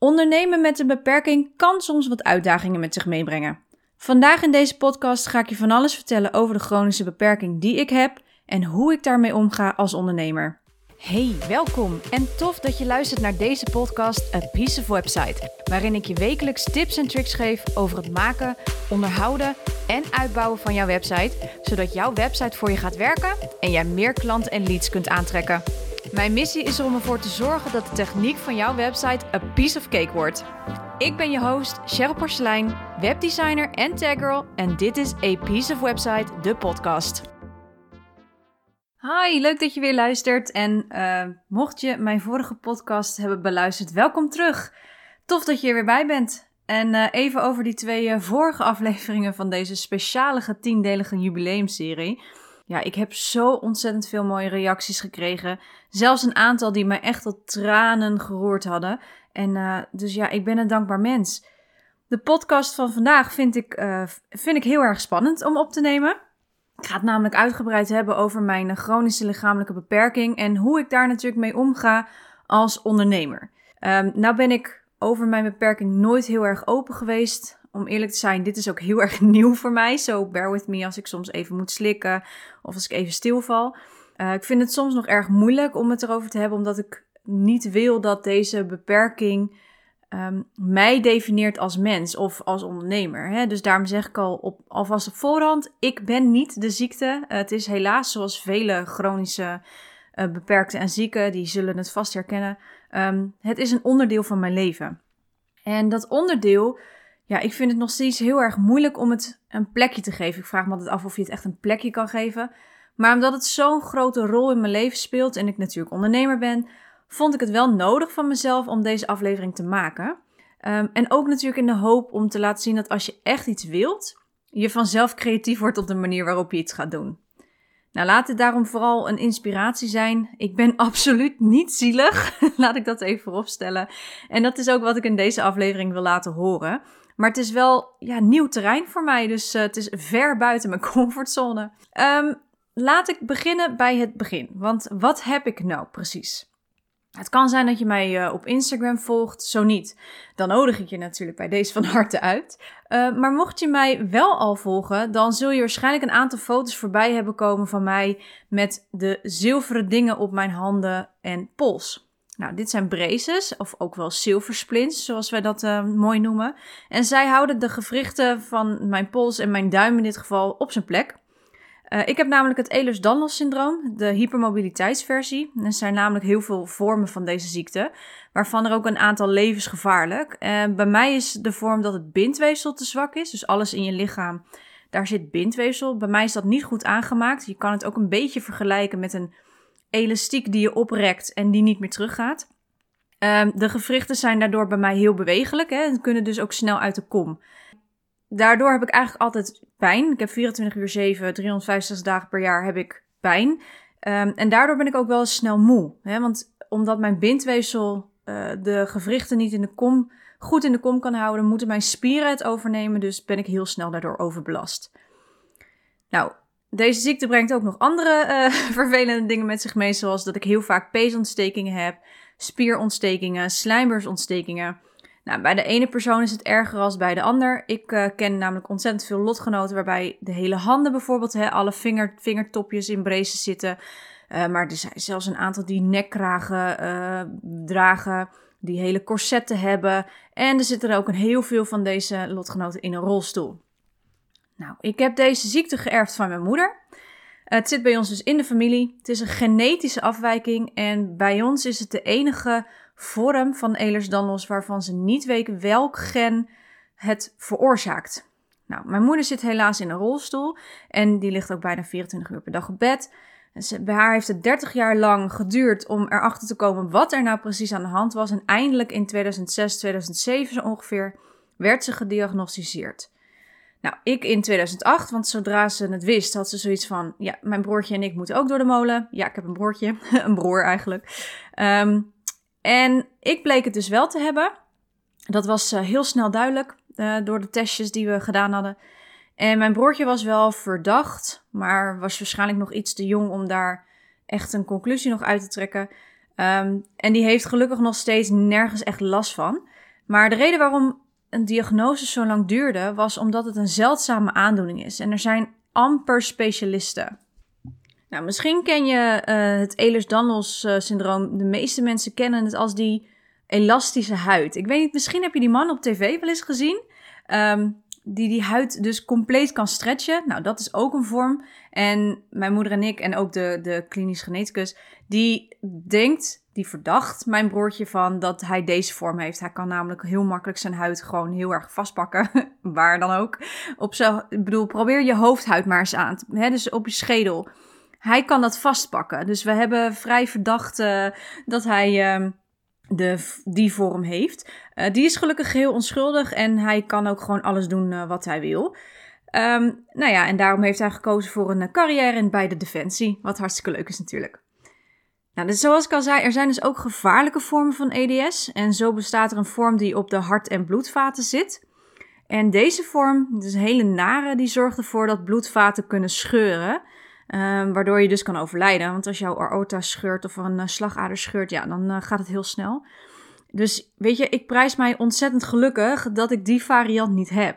Ondernemen met een beperking kan soms wat uitdagingen met zich meebrengen. Vandaag in deze podcast ga ik je van alles vertellen over de chronische beperking die ik heb en hoe ik daarmee omga als ondernemer. Hey, welkom en tof dat je luistert naar deze podcast A Piece of Website, waarin ik je wekelijks tips en tricks geef over het maken, onderhouden en uitbouwen van jouw website, zodat jouw website voor je gaat werken en jij meer klanten en leads kunt aantrekken. Mijn missie is er om ervoor te zorgen dat de techniek van jouw website a piece of cake wordt. Ik ben je host, Cheryl Porcelein, webdesigner en taggirl en dit is A Piece of Website, de podcast. Hi, leuk dat je weer luistert en uh, mocht je mijn vorige podcast hebben beluisterd, welkom terug. Tof dat je er weer bij bent. En uh, even over die twee uh, vorige afleveringen van deze speciale tiendelige jubileumserie. Ja, ik heb zo ontzettend veel mooie reacties gekregen. Zelfs een aantal die mij echt tot tranen geroerd hadden. En uh, dus ja, ik ben een dankbaar mens. De podcast van vandaag vind ik, uh, vind ik heel erg spannend om op te nemen. Ik ga het namelijk uitgebreid hebben over mijn chronische lichamelijke beperking en hoe ik daar natuurlijk mee omga als ondernemer. Um, nou ben ik over mijn beperking nooit heel erg open geweest om eerlijk te zijn, dit is ook heel erg nieuw voor mij. So bear with me als ik soms even moet slikken of als ik even stilval. Uh, ik vind het soms nog erg moeilijk om het erover te hebben, omdat ik niet wil dat deze beperking um, mij definieert als mens of als ondernemer. Hè? Dus daarom zeg ik al op, alvast op voorhand, ik ben niet de ziekte. Het is helaas zoals vele chronische uh, beperkte en zieken, die zullen het vast herkennen. Um, het is een onderdeel van mijn leven. En dat onderdeel ja, ik vind het nog steeds heel erg moeilijk om het een plekje te geven. Ik vraag me altijd af of je het echt een plekje kan geven. Maar omdat het zo'n grote rol in mijn leven speelt en ik natuurlijk ondernemer ben, vond ik het wel nodig van mezelf om deze aflevering te maken. Um, en ook natuurlijk in de hoop om te laten zien dat als je echt iets wilt, je vanzelf creatief wordt op de manier waarop je iets gaat doen. Nou, laat het daarom vooral een inspiratie zijn. Ik ben absoluut niet zielig. laat ik dat even vooropstellen. En dat is ook wat ik in deze aflevering wil laten horen. Maar het is wel ja, nieuw terrein voor mij. Dus uh, het is ver buiten mijn comfortzone. Um, laat ik beginnen bij het begin. Want wat heb ik nou precies? Het kan zijn dat je mij uh, op Instagram volgt, zo niet. Dan nodig ik je natuurlijk bij deze van harte uit. Uh, maar mocht je mij wel al volgen, dan zul je waarschijnlijk een aantal foto's voorbij hebben komen van mij met de zilveren dingen op mijn handen en pols. Nou, dit zijn braces, of ook wel silversplints, zoals wij dat uh, mooi noemen. En zij houden de gewrichten van mijn pols en mijn duim in dit geval op zijn plek. Uh, ik heb namelijk het Ehlers-Danlos syndroom, de hypermobiliteitsversie. Er zijn namelijk heel veel vormen van deze ziekte, waarvan er ook een aantal levensgevaarlijk. Uh, bij mij is de vorm dat het bindweefsel te zwak is, dus alles in je lichaam, daar zit bindweefsel. Bij mij is dat niet goed aangemaakt. Je kan het ook een beetje vergelijken met een elastiek die je oprekt en die niet meer teruggaat. Um, de gewrichten zijn daardoor bij mij heel bewegelijk hè, en kunnen dus ook snel uit de kom. Daardoor heb ik eigenlijk altijd pijn. Ik heb 24 uur 7, 365 dagen per jaar heb ik pijn. Um, en daardoor ben ik ook wel eens snel moe. Hè, want omdat mijn bindweefsel uh, de gewrichten niet in de kom, goed in de kom kan houden, moeten mijn spieren het overnemen. Dus ben ik heel snel daardoor overbelast. Nou, deze ziekte brengt ook nog andere uh, vervelende dingen met zich mee, zoals dat ik heel vaak peesontstekingen heb, spierontstekingen, slijmbersontstekingen. Nou, bij de ene persoon is het erger als bij de ander. Ik uh, ken namelijk ontzettend veel lotgenoten waarbij de hele handen bijvoorbeeld, hè, alle vinger, vingertopjes in braces zitten. Uh, maar er zijn zelfs een aantal die nekkragen dragen, die hele corsetten hebben. En er zitten er ook een heel veel van deze lotgenoten in een rolstoel. Nou, ik heb deze ziekte geërfd van mijn moeder. Het zit bij ons dus in de familie. Het is een genetische afwijking en bij ons is het de enige vorm van Ehlers-Danlos waarvan ze niet weten welk gen het veroorzaakt. Nou, mijn moeder zit helaas in een rolstoel en die ligt ook bijna 24 uur per dag op bed. bij haar heeft het 30 jaar lang geduurd om erachter te komen wat er nou precies aan de hand was. En eindelijk in 2006, 2007 zo ongeveer werd ze gediagnosticeerd. Nou, ik in 2008, want zodra ze het wist, had ze zoiets van: ja, mijn broertje en ik moeten ook door de molen. Ja, ik heb een broertje, een broer eigenlijk. Um, en ik bleek het dus wel te hebben. Dat was uh, heel snel duidelijk uh, door de testjes die we gedaan hadden. En mijn broertje was wel verdacht, maar was waarschijnlijk nog iets te jong om daar echt een conclusie nog uit te trekken. Um, en die heeft gelukkig nog steeds nergens echt last van. Maar de reden waarom een diagnose zo lang duurde, was omdat het een zeldzame aandoening is. En er zijn amper specialisten. Nou, misschien ken je uh, het Ehlers-Danlos-syndroom. De meeste mensen kennen het als die elastische huid. Ik weet niet, misschien heb je die man op tv wel eens gezien. Um, die die huid dus compleet kan stretchen. Nou, dat is ook een vorm. En mijn moeder en ik en ook de, de klinisch geneticus, die denkt, die verdacht mijn broertje van dat hij deze vorm heeft. Hij kan namelijk heel makkelijk zijn huid gewoon heel erg vastpakken, waar dan ook. Op zo, ik bedoel, probeer je hoofdhuid maar eens aan, hè, dus op je schedel. Hij kan dat vastpakken. Dus we hebben vrij verdacht dat hij... Uh, de, die vorm heeft. Uh, die is gelukkig heel onschuldig en hij kan ook gewoon alles doen uh, wat hij wil. Um, nou ja, en daarom heeft hij gekozen voor een carrière in bij de defensie, wat hartstikke leuk is natuurlijk. Nou, dus zoals ik al zei, er zijn dus ook gevaarlijke vormen van EDS. En zo bestaat er een vorm die op de hart- en bloedvaten zit. En deze vorm, dus hele nare, die zorgt ervoor dat bloedvaten kunnen scheuren. Um, waardoor je dus kan overlijden. Want als jouw aorta scheurt of een uh, slagader scheurt, ja, dan uh, gaat het heel snel. Dus weet je, ik prijs mij ontzettend gelukkig dat ik die variant niet heb.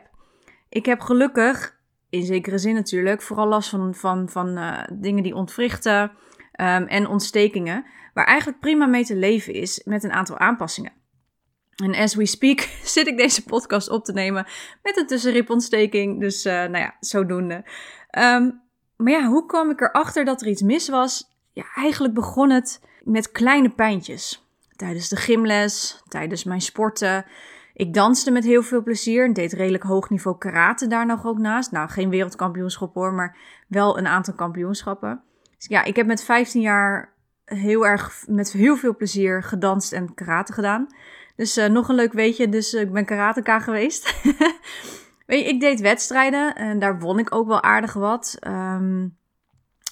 Ik heb gelukkig, in zekere zin natuurlijk, vooral last van, van, van uh, dingen die ontwrichten um, en ontstekingen. Waar eigenlijk prima mee te leven is met een aantal aanpassingen. En as we speak zit ik deze podcast op te nemen met een tussenripontsteking. Dus nou ja, zodoende. Um, maar ja, hoe kwam ik erachter dat er iets mis was? Ja, eigenlijk begon het met kleine pijntjes. Tijdens de gymles, tijdens mijn sporten. Ik danste met heel veel plezier en deed redelijk hoog niveau karate daar nog ook naast. Nou, geen wereldkampioenschap hoor, maar wel een aantal kampioenschappen. Dus ja, ik heb met 15 jaar heel erg met heel veel plezier gedanst en karate gedaan. Dus uh, nog een leuk weetje, dus uh, ik ben karateka geweest. Weet je, ik deed wedstrijden en daar won ik ook wel aardig wat. Um,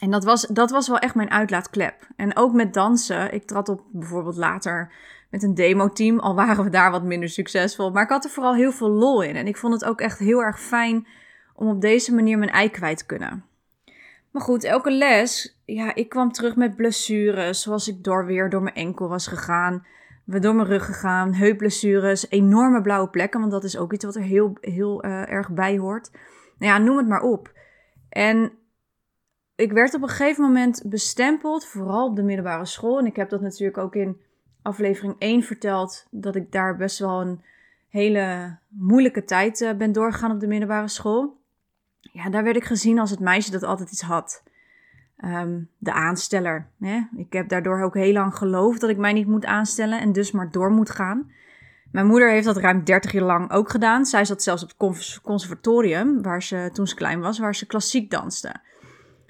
en dat was, dat was wel echt mijn uitlaatklep. En ook met dansen. Ik trad op bijvoorbeeld later met een demo-team, al waren we daar wat minder succesvol. Maar ik had er vooral heel veel lol in. En ik vond het ook echt heel erg fijn om op deze manier mijn ei kwijt te kunnen. Maar goed, elke les, ja, ik kwam terug met blessures, zoals ik door weer door mijn enkel was gegaan door mijn rug gegaan, heupblessures, enorme blauwe plekken, want dat is ook iets wat er heel, heel uh, erg bij hoort. Nou ja, noem het maar op. En ik werd op een gegeven moment bestempeld, vooral op de middelbare school. En ik heb dat natuurlijk ook in aflevering 1 verteld, dat ik daar best wel een hele moeilijke tijd uh, ben doorgegaan op de middelbare school. Ja, daar werd ik gezien als het meisje dat altijd iets had. Um, de aansteller. Hè? Ik heb daardoor ook heel lang geloofd dat ik mij niet moet aanstellen en dus maar door moet gaan. Mijn moeder heeft dat ruim 30 jaar lang ook gedaan. Zij zat zelfs op het conservatorium, waar ze toen ze klein was, waar ze klassiek danste.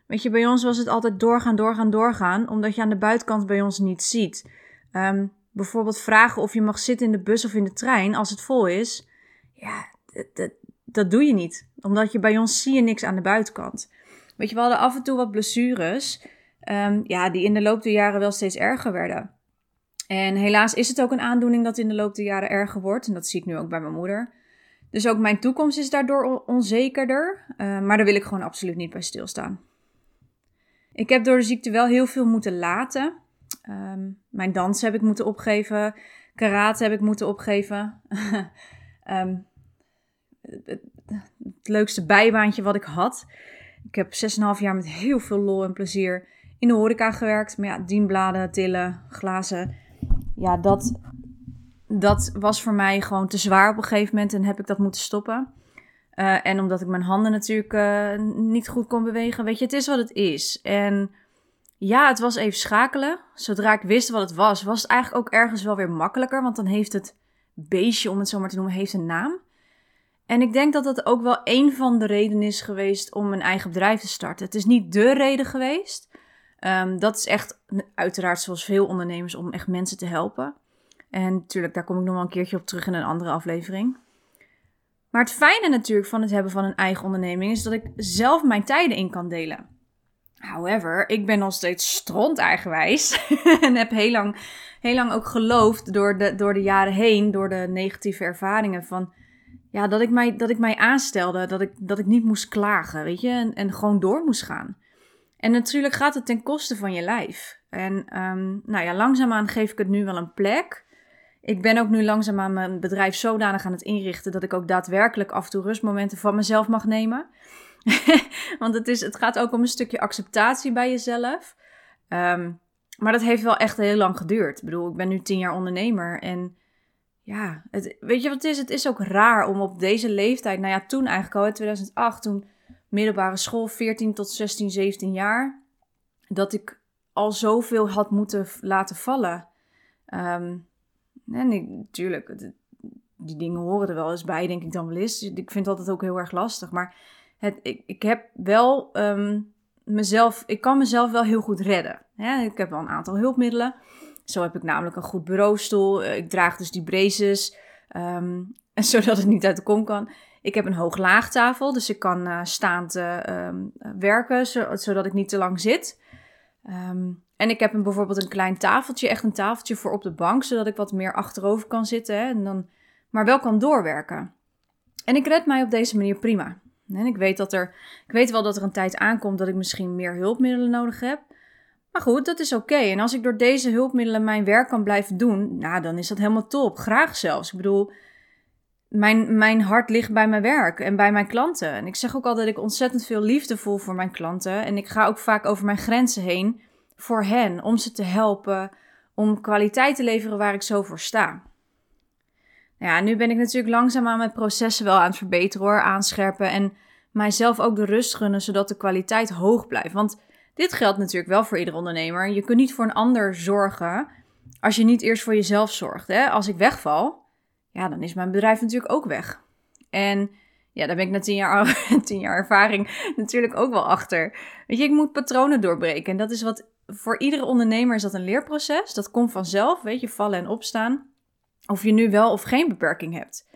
Weet je, bij ons was het altijd doorgaan, doorgaan, doorgaan, omdat je aan de buitenkant bij ons niet ziet. Um, bijvoorbeeld vragen of je mag zitten in de bus of in de trein als het vol is. Ja, dat, dat, dat doe je niet, omdat je bij ons zie je niks aan de buitenkant. Weet je, we hadden af en toe wat blessures. Um, ja, die in de loop der jaren wel steeds erger werden. En helaas is het ook een aandoening dat in de loop der jaren erger wordt. En dat zie ik nu ook bij mijn moeder. Dus ook mijn toekomst is daardoor onzekerder. Uh, maar daar wil ik gewoon absoluut niet bij stilstaan. Ik heb door de ziekte wel heel veel moeten laten. Um, mijn dans heb ik moeten opgeven. Karate heb ik moeten opgeven. het, leukste bijbaantje wat ik had ik heb 6,5 jaar met heel veel lol en plezier in de horeca gewerkt. Maar ja, dienbladen, tillen, glazen. Ja, dat, dat was voor mij gewoon te zwaar op een gegeven moment en heb ik dat moeten stoppen. Uh, en omdat ik mijn handen natuurlijk uh, niet goed kon bewegen. Weet je, het is wat het is. En ja, het was even schakelen. Zodra ik wist wat het was, was het eigenlijk ook ergens wel weer makkelijker. Want dan heeft het beestje, om het zo maar te noemen, heeft een naam. En ik denk dat dat ook wel een van de redenen is geweest om een eigen bedrijf te starten. Het is niet de reden geweest. Um, dat is echt, uiteraard, zoals veel ondernemers, om echt mensen te helpen. En natuurlijk, daar kom ik nog wel een keertje op terug in een andere aflevering. Maar het fijne natuurlijk van het hebben van een eigen onderneming is dat ik zelf mijn tijden in kan delen. However, ik ben nog steeds stront eigenwijs en heb heel lang, heel lang ook geloofd door de, door de jaren heen, door de negatieve ervaringen van ja, dat ik mij, dat ik mij aanstelde, dat ik, dat ik niet moest klagen, weet je, en, en gewoon door moest gaan. En natuurlijk gaat het ten koste van je lijf. En um, nou ja, langzaamaan geef ik het nu wel een plek. ik ben ook nu langzaam aan mijn bedrijf zodanig aan het inrichten dat ik ook daadwerkelijk af en toe rustmomenten van mezelf mag nemen. Want het, is, het gaat ook om een stukje acceptatie bij jezelf. Um, maar dat heeft wel echt heel lang geduurd. Ik bedoel, ik ben nu tien jaar ondernemer en ja, het, weet je wat het is? Het is ook raar om op deze leeftijd, nou ja, toen eigenlijk al in 2008, toen middelbare school, 14 tot 16, 17 jaar, dat ik al zoveel had moeten laten vallen. Um, en natuurlijk, die dingen horen er wel eens bij, denk ik dan wel eens. Ik vind dat altijd ook heel erg lastig. Maar het, ik, ik heb wel um, mezelf, ik kan mezelf wel heel goed redden. ik heb wel een aantal hulpmiddelen. Zo heb ik namelijk een goed bureaustoel. Eh, ik draag dus die braces, um, zodat het niet uit de kom kan. Ik heb een hoog-laagtafel, dus ik kan uh, staand uh, werken, zodat ik niet te lang zit. Um, en ik heb een, bijvoorbeeld een klein tafeltje, echt een tafeltje voor op de bank, zodat ik wat meer achterover kan zitten, hè, en dan, maar wel kan doorwerken. En ik red mij op deze manier prima. En ik weet, dat er, ik weet wel dat er een tijd aankomt dat ik misschien meer hulpmiddelen nodig heb. Maar goed, dat is oké. En als ik door deze hulpmiddelen mijn werk kan blijven doen, nou, dan is dat helemaal top. Graag zelfs. Ik bedoel, mijn, mijn hart ligt bij mijn werk en bij mijn klanten. En ik zeg ook altijd dat ik ontzettend veel liefde voel voor mijn klanten. En ik ga ook vaak over mijn grenzen heen voor hen, om ze te helpen, om kwaliteit te leveren waar ik zo voor sta. Nou ja, nu ben ik natuurlijk langzaam aan mijn processen wel aan het verbeteren hoor, aanscherpen en mijzelf ook de rust gunnen, zodat de kwaliteit hoog blijft. Want dit geldt natuurlijk wel voor iedere ondernemer. Je kunt niet voor een ander zorgen als je niet eerst voor jezelf zorgt. Hè? Als ik wegval, ja, dan is mijn bedrijf natuurlijk ook weg. En ja, daar ben ik na tien jaar, tien jaar ervaring natuurlijk ook wel achter. Weet je, ik moet patronen doorbreken. En dat is wat voor iedere ondernemer is dat een leerproces. Dat komt vanzelf, weet je, vallen en opstaan. Of je nu wel of geen beperking hebt.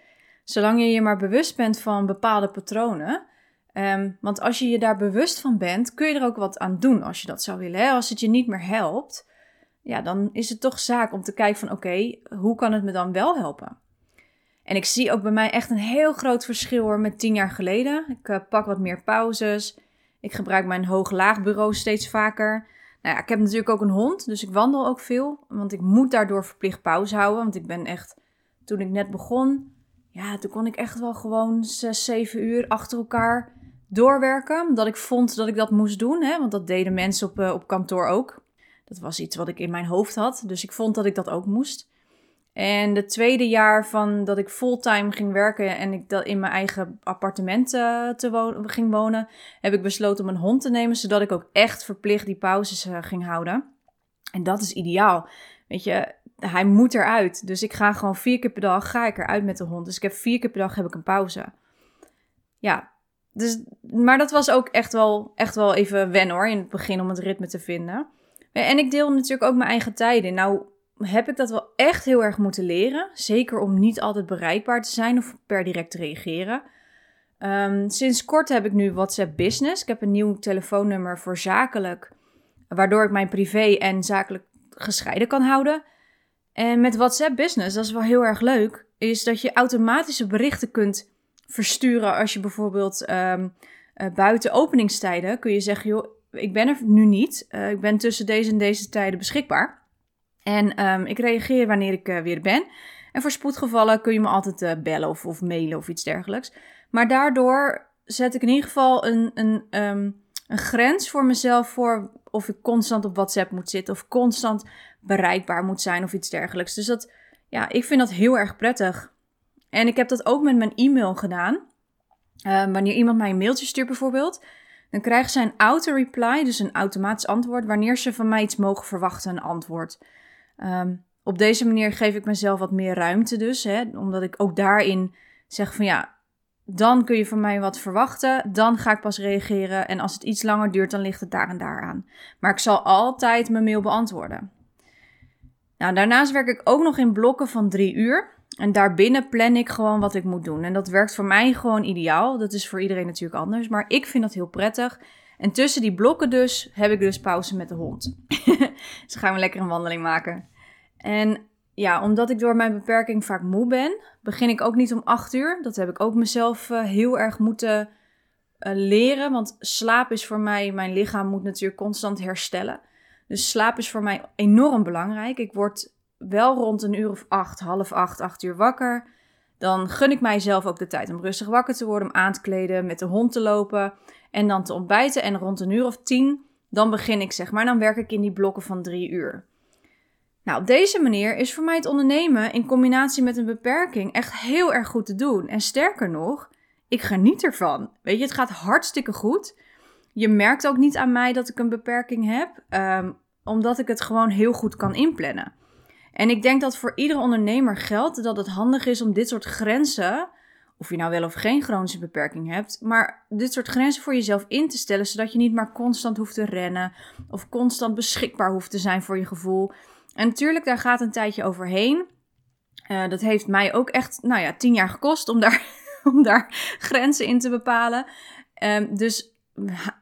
Zolang je je maar bewust bent van bepaalde patronen. Ehm, want als je je daar bewust van bent, kun je er ook wat aan doen als je dat zou willen. Hè? Als het je niet meer helpt, ja, dan is het toch zaak om te kijken van oké, hoe kan het me dan wel helpen? En ik zie ook bij mij echt een heel groot verschil hoor, met tien jaar geleden. Ik uh, pak wat meer pauzes. Ik gebruik mijn hoog-laag bureau steeds vaker. Nou ja, ik heb natuurlijk ook een hond, dus ik wandel ook veel. Want ik moet daardoor verplicht pauze houden. Want ik ben echt, toen ik net begon, ja, toen kon ik echt wel gewoon 6, 7 uur achter elkaar doorwerken. Omdat ik vond dat ik dat moest doen, hè, want dat deden mensen op, uh, op kantoor ook. Dat was iets wat ik in mijn hoofd had, dus ik vond dat ik dat ook moest. En het tweede jaar van dat ik fulltime ging werken en ik dat in mijn eigen appartement uh, te wonen, ging wonen, heb ik besloten om een hond te nemen, zodat ik ook echt verplicht die pauzes uh, ging houden. En dat is ideaal. Weet je, hij moet eruit. Dus ik ga gewoon vier keer per dag ga ik eruit met de hond. Dus ik heb vier keer per dag heb ik een pauze. Ja, dus, maar dat was ook echt wel, echt wel even wennen hoor, in het begin om het ritme te vinden. En ik deel natuurlijk ook mijn eigen tijden. Nou, heb ik dat wel echt heel erg moeten leren. Zeker om niet altijd bereikbaar te zijn of per direct te reageren. Um, sinds kort heb ik nu WhatsApp Business. Ik heb een nieuw telefoonnummer voor zakelijk, waardoor ik mijn privé en zakelijk gescheiden kan houden. En met WhatsApp Business, dat is wel heel erg leuk, is dat je automatische berichten kunt versturen als je bijvoorbeeld um, uh, buiten openingstijden kun je zeggen, joh, ik ben er nu niet. Uh, ik ben tussen deze en deze tijden beschikbaar. En um, ik reageer wanneer ik uh, weer ben. En voor spoedgevallen kun je me altijd bellen of, of, mailen of iets dergelijks. Maar daardoor zet ik in ieder geval een, een, um, een grens voor mezelf voor of ik constant op WhatsApp moet zitten of constant bereikbaar moet zijn of iets dergelijks. Dus dat, ja, ik vind dat heel erg prettig. En ik heb dat ook met mijn e-mail gedaan. Uh, wanneer iemand mij een mailtje stuurt bijvoorbeeld, dan krijgt zij een auto-reply, dus een automatisch antwoord, wanneer ze van mij iets mogen verwachten, een antwoord. Um, op deze manier geef ik mezelf wat meer ruimte dus, hè, omdat ik ook daarin zeg van ja, dan kun je van mij wat verwachten, dan ga ik pas reageren en als het iets langer duurt, dan ligt het daar en daar aan. Maar ik zal altijd mijn mail beantwoorden. Nou, daarnaast werk ik ook nog in blokken van drie uur. En daarbinnen plan ik gewoon wat ik moet doen. En dat werkt voor mij gewoon ideaal. Dat is voor iedereen natuurlijk anders. Maar ik vind dat heel prettig. En tussen die blokken dus heb ik dus pauze met de hond. dus gaan we lekker een wandeling maken. En ja, omdat ik door mijn beperking vaak moe ben, begin ik ook niet om 8 uur. Dat heb ik ook mezelf uh, heel erg moeten uh, leren. Want slaap is voor mij, mijn lichaam moet natuurlijk constant herstellen. Dus slaap is voor mij enorm belangrijk. Ik word wel rond een uur of acht, half acht, acht uur wakker. Dan gun ik mijzelf ook de tijd om rustig wakker te worden, om aan te kleden, met de hond te lopen en dan te ontbijten. En rond een uur of tien, dan begin ik zeg maar, dan werk ik in die blokken van drie uur. Nou, op deze manier is voor mij het ondernemen in combinatie met een beperking echt heel erg goed te doen. En sterker nog, ik geniet ervan. Weet je, het gaat hartstikke goed. Je merkt ook niet aan mij dat ik een beperking heb, ehm, omdat ik het gewoon heel goed kan inplannen. En ik denk dat voor iedere ondernemer geldt dat het handig is om dit soort grenzen, of je nou wel of geen chronische beperking hebt, maar dit soort grenzen voor jezelf in te stellen, zodat je niet maar constant hoeft te rennen of constant beschikbaar hoeft te zijn voor je gevoel. En natuurlijk, daar gaat een tijdje overheen. Uh, dat heeft mij ook echt, nou ja, tien jaar gekost om daar, om daar grenzen in te bepalen. Um, dus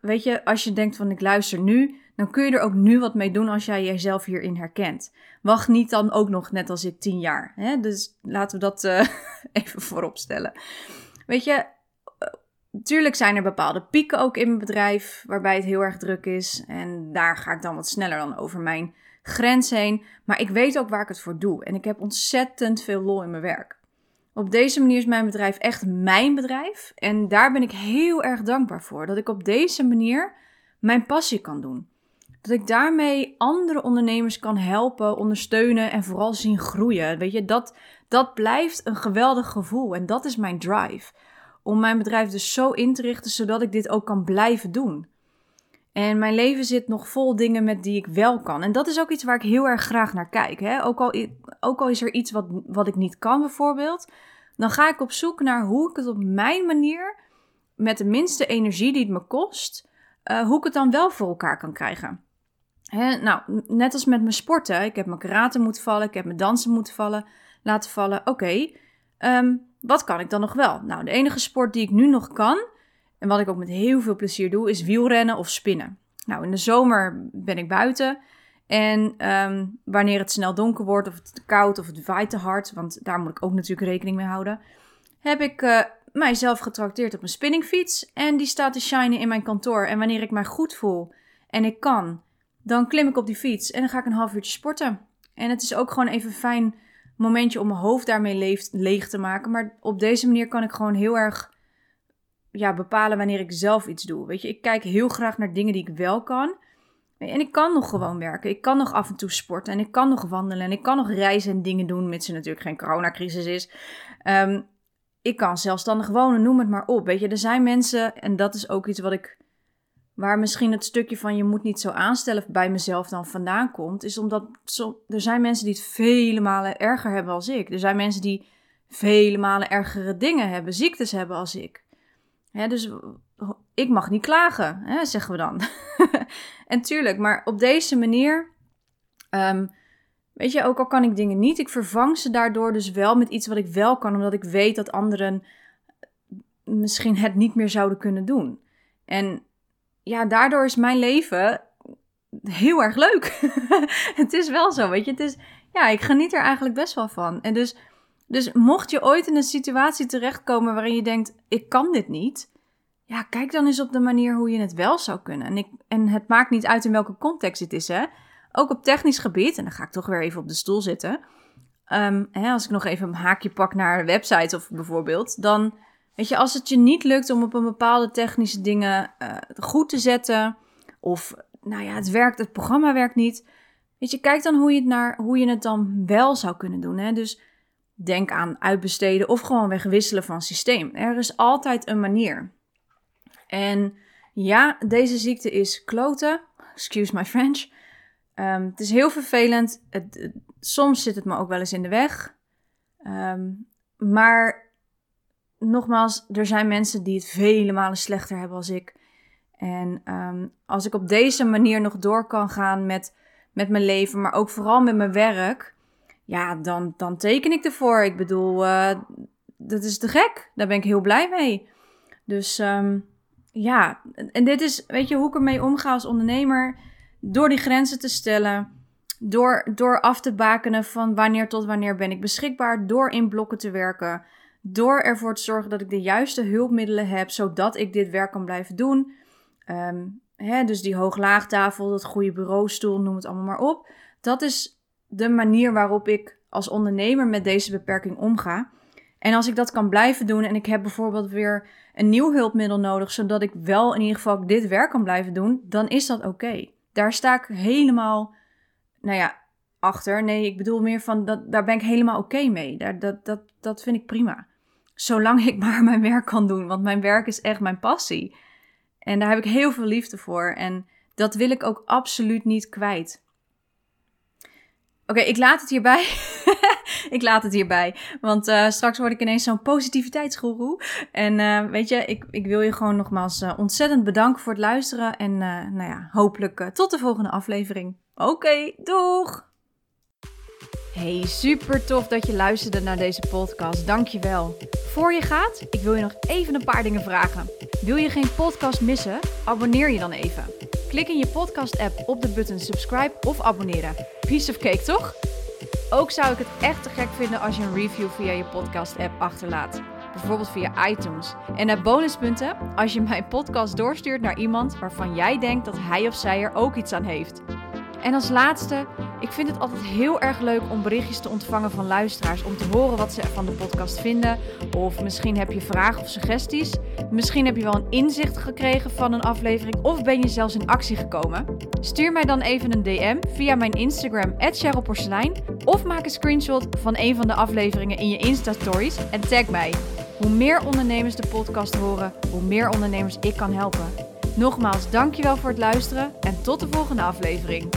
weet je, als je denkt van ik luister nu, dan kun je er ook nu wat mee doen als jij jezelf hierin herkent. Wacht niet dan ook nog net als ik tien jaar. Hè? Dus laten we dat uh, even voorop stellen. Weet je, natuurlijk zijn er bepaalde pieken ook in mijn bedrijf waarbij het heel erg druk is. En daar ga ik dan wat sneller dan over mijn grens heen. Maar ik weet ook waar ik het voor doe. En ik heb ontzettend veel lol in mijn werk. Op deze manier is mijn bedrijf echt mijn bedrijf. En daar ben ik heel erg dankbaar voor. Dat ik op deze manier mijn passie kan doen. Dat ik daarmee andere ondernemers kan helpen, ondersteunen en vooral zien groeien. Weet je, dat, dat blijft een geweldig gevoel. En dat is mijn drive. Om mijn bedrijf dus zo in te richten zodat ik dit ook kan blijven doen. En mijn leven zit nog vol dingen met die ik wel kan. En dat is ook iets waar ik heel erg graag naar kijk. Hè? Ook, al, ook al is er iets wat, wat ik niet kan, bijvoorbeeld. Dan ga ik op zoek naar hoe ik het op mijn manier, met de minste energie die het me kost, uh, hoe ik het dan wel voor elkaar kan krijgen. Nou, net als met mijn sporten. Ik heb mijn karate moeten vallen, ik heb mijn dansen moeten vallen, laten vallen. Oké, um, wat kan ik dan nog wel? Nou, de enige sport die ik nu nog kan, en wat ik ook met heel veel plezier doe, is wielrennen of spinnen. Nou, in de zomer ben ik buiten. En um, wanneer het snel donker wordt, of het koud of het waait te hard, want daar moet ik ook natuurlijk rekening mee houden, heb ik uh, mijzelf getrakteerd op een spinningfiets. En die staat te shinen in mijn kantoor. En wanneer ik mij goed voel en ik kan, dan klim ik op die fiets en dan ga ik een half uurtje sporten. En het is ook gewoon even een fijn momentje om mijn hoofd daarmee leeg te maken. Maar op deze manier kan ik gewoon heel erg ja, bepalen wanneer ik zelf iets doe. Weet je, ik kijk heel graag naar dingen die ik wel kan. En ik kan nog gewoon werken. Ik kan nog af en toe sporten. En ik kan nog wandelen. En ik kan nog reizen en dingen doen. Mits er natuurlijk geen coronacrisis is. Um, ik kan zelfstandig wonen. Noem het maar op. Weet je, er zijn mensen. En dat is ook iets wat ik. Waar misschien het stukje van je moet niet zo aanstellen bij mezelf dan vandaan komt. Is omdat er zijn mensen die het vele malen erger hebben als ik. Er zijn mensen die vele malen ergere dingen hebben. Ziektes hebben als ik dus ik mag niet klagen, hè, zeggen we dan. en tuurlijk, maar op deze manier, um, weet je, ook al kan ik dingen niet, ik vervang ze daardoor dus wel met iets wat ik wel kan, omdat ik weet dat anderen misschien het niet meer zouden kunnen doen. En ja, daardoor is mijn leven heel erg leuk. het is wel zo, weet je. Het is, ja, ik geniet er eigenlijk best wel van. En dus dus mocht je ooit in een situatie terechtkomen waarin je denkt: ik kan dit niet. Ja, kijk dan eens op de manier hoe je het wel zou kunnen. En, ik, en het maakt niet uit in welke context het is, hè. Ook op technisch gebied, en dan ga ik toch weer even op de stoel zitten. Um, hè, als ik nog even een haakje pak naar websites of bijvoorbeeld, dan weet je, als het je niet lukt om op een bepaalde technische dingen uh, goed te zetten, of nou ja, het werkt, het programma werkt niet, weet je, kijk dan hoe je het, naar, hoe je het dan wel zou kunnen doen. Hè? Dus Denk aan uitbesteden of gewoon wegwisselen van systeem. Er is altijd een manier. En ja, deze ziekte is kloten. Excuse my French. Um, het is heel vervelend. Het, soms zit het me ook wel eens in de weg. Um, maar nogmaals, er zijn mensen die het vele malen slechter hebben als ik. En um, als ik op deze manier nog door kan gaan met, met mijn leven, maar ook vooral met mijn werk, ja, dan, dan teken ik ervoor. Ik bedoel, uh, dat is te gek. Daar ben ik heel blij mee. Dus um, ja, en dit is, weet je, hoe ik ermee omga als ondernemer. Door die grenzen te stellen. Door, door af te bakenen van wanneer tot wanneer ben ik beschikbaar. Door in blokken te werken. Door ervoor te zorgen dat ik de juiste hulpmiddelen heb, zodat ik dit werk kan blijven doen. Um, hè, dus die hooglaagtafel, dat goede bureaustoel, noem het allemaal maar op. Dat is de manier waarop ik als ondernemer met deze beperking omga. En als ik dat kan blijven doen en ik heb bijvoorbeeld weer een nieuw hulpmiddel nodig, zodat ik wel in ieder geval dit werk kan blijven doen, dan is dat oké. Daar sta ik helemaal, nou ja, achter. Nee, ik bedoel meer van, dat, daar ben ik helemaal oké mee. Daar, dat, dat, dat vind ik prima. Zolang ik maar mijn werk kan doen, want mijn werk is echt mijn passie. En daar heb ik heel veel liefde voor en dat wil ik ook absoluut niet kwijt. Oké, ik laat het hierbij. ik laat het hierbij. Want uh, straks word ik ineens zo'n positiviteitsgoeroe. En uh, weet je, ik, ik wil je gewoon nogmaals uh, ontzettend bedanken voor het luisteren. En nou ja, hopelijk tot de volgende aflevering. Oké, doeg! Hey, super tof dat je luisterde naar deze podcast. Dankjewel. Voor je gaat, ik wil je nog even een paar dingen vragen. Wil je geen podcast missen? Abonneer je dan even. Klik in je podcast-app op de button subscribe of abonneren. Piece of cake, toch? Ook zou ik het echt te gek vinden als je een review via je podcast-app achterlaat. Bijvoorbeeld via iTunes. En naar bonuspunten als je mijn podcast doorstuurt naar iemand waarvan jij denkt dat hij of zij er ook iets aan heeft. En als laatste, ik vind het altijd heel erg leuk om berichtjes te ontvangen van luisteraars. Om te horen wat ze van de podcast vinden. Of misschien heb je vragen of suggesties. Misschien heb je wel een inzicht gekregen van een aflevering. Of ben je zelfs in actie gekomen. Stuur mij dan even een DM via mijn Instagram, @cherylporselein. Of maak een screenshot van een van de afleveringen in je Insta-stories en tag mij. Hoe meer ondernemers de podcast horen, hoe meer ondernemers ik kan helpen. Nogmaals, dankjewel voor het luisteren en tot de volgende aflevering.